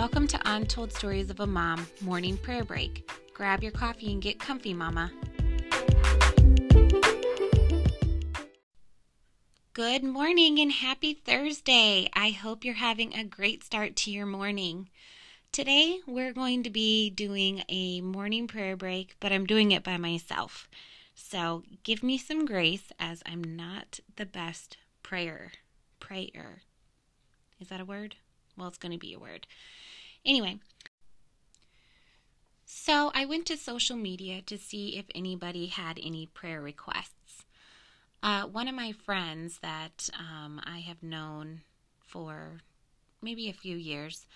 Welcome to Untold Stories of a Mom Morning Prayer Break. Grab your coffee and get comfy, Mama. Good morning and happy Thursday. I hope you're having a great start to your morning. Today, we're going to be doing a morning prayer break, but I'm doing it by myself. So give me some grace as I'm not the best prayer. Prayer. Is that a word? Well, it's going to be a word. Anyway, so I went to social media to see if anybody had any prayer requests. Uh, one of my friends that um, I have known for maybe a few years,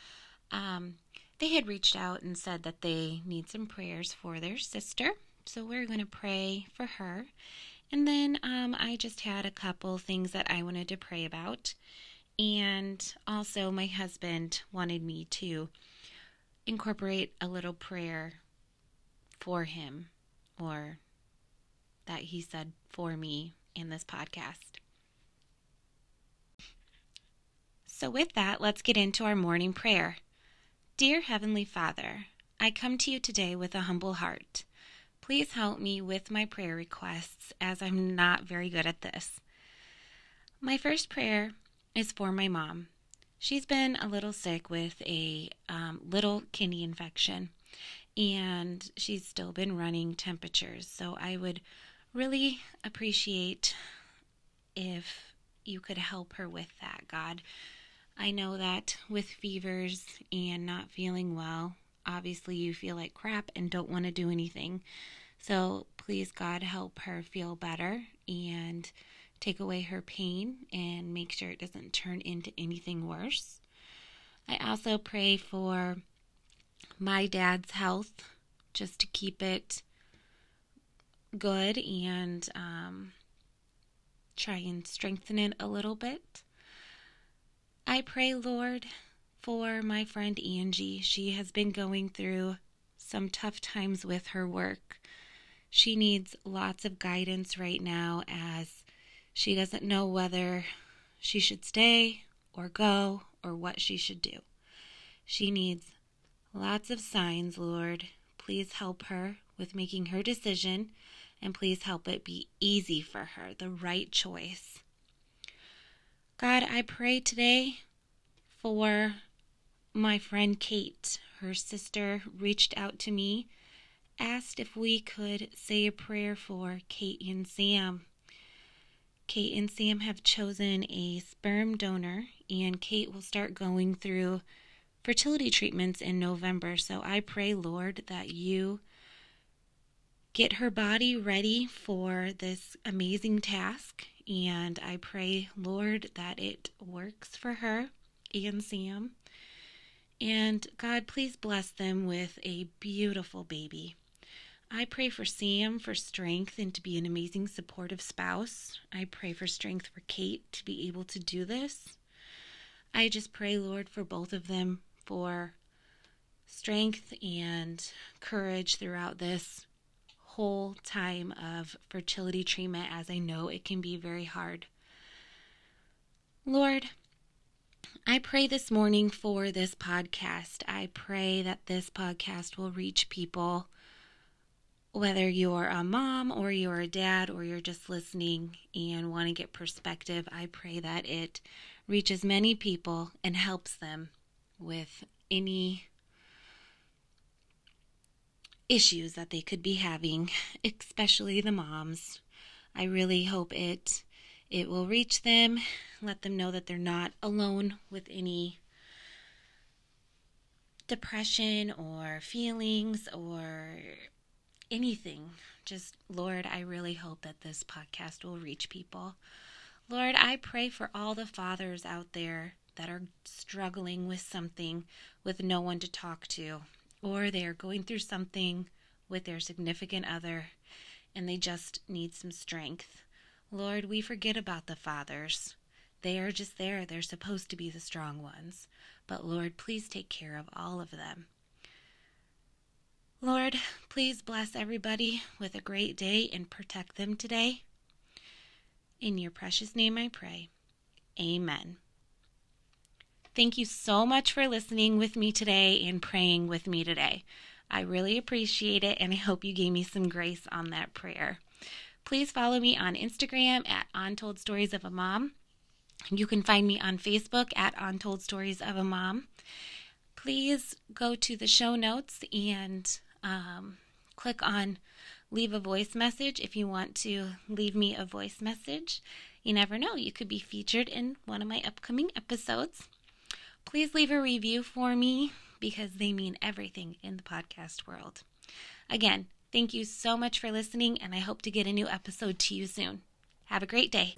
um, they had reached out and said that they need some prayers for their sister. So we're going to pray for her. And then um, I just had a couple things that I wanted to pray about. And also, my husband wanted me to incorporate a little prayer for him, or that he said for me in this podcast. So, with that, let's get into our morning prayer. Dear Heavenly Father, I come to you today with a humble heart. Please help me with my prayer requests as I'm not very good at this. My first prayer is for my mom. She's been a little sick with a um, little kidney infection and she's still been running temperatures. So I would really appreciate if you could help her with that, God. I know that with fevers and not feeling well, obviously you feel like crap and don't want to do anything. So please, God, help her feel better and take away her pain and make sure it doesn't turn into anything worse. I also pray for my dad's health just to keep it good and um, try and strengthen it a little bit. I pray, Lord, for my friend Angie. She has been going through some tough times with her work. She needs lots of guidance right now as she doesn't know whether she should stay or go or what she should do. She needs lots of signs, Lord. Please help her with making her decision and please help it be easy for her, the right choice. God, I pray today for my friend Kate. Her sister reached out to me, asked if we could say a prayer for Kate and Sam. Kate and Sam have chosen a sperm donor, and Kate will start going through fertility treatments in November. So I pray, Lord, that you get her body ready for this amazing task. And I pray, Lord, that it works for her and Sam. And God, please bless them with a beautiful baby. I pray for Sam for strength and to be an amazing supportive spouse. I pray for strength for Kate to be able to do this. I just pray, Lord, for both of them for strength and courage throughout this whole time of fertility treatment, as I know it can be very hard. Lord, I pray this morning for this podcast. I pray that this podcast will reach people whether you're a mom or you're a dad or you're just listening and want to get perspective, I pray that it reaches many people and helps them with any issues that they could be having, especially the moms. I really hope it it will reach them, let them know that they're not alone with any depression or feelings or anything. Just, Lord, I really hope that this podcast will reach people. Lord, I pray for all the fathers out there that are struggling with something with no one to talk to, or they are going through something with their significant other and they just need some strength. Lord, we forget about the fathers. They are just there. They're supposed to be the strong ones. But Lord, please take care of all of them. Lord, please bless everybody with a great day and protect them today. In your precious name I pray. Amen. Thank you so much for listening with me today and praying with me today. I really appreciate it, and I hope you gave me some grace on that prayer. Please follow me on Instagram at Untold Stories of a Mom. You can find me on Facebook at Untold Stories of a Mom. Please go to the show notes and um, click on leave a voice message if you want to leave me a voice message. You never know, you could be featured in one of my upcoming episodes. Please leave a review for me because they mean everything in the podcast world. Again, thank you so much for listening, and I hope to get a new episode to you soon. Have a great day.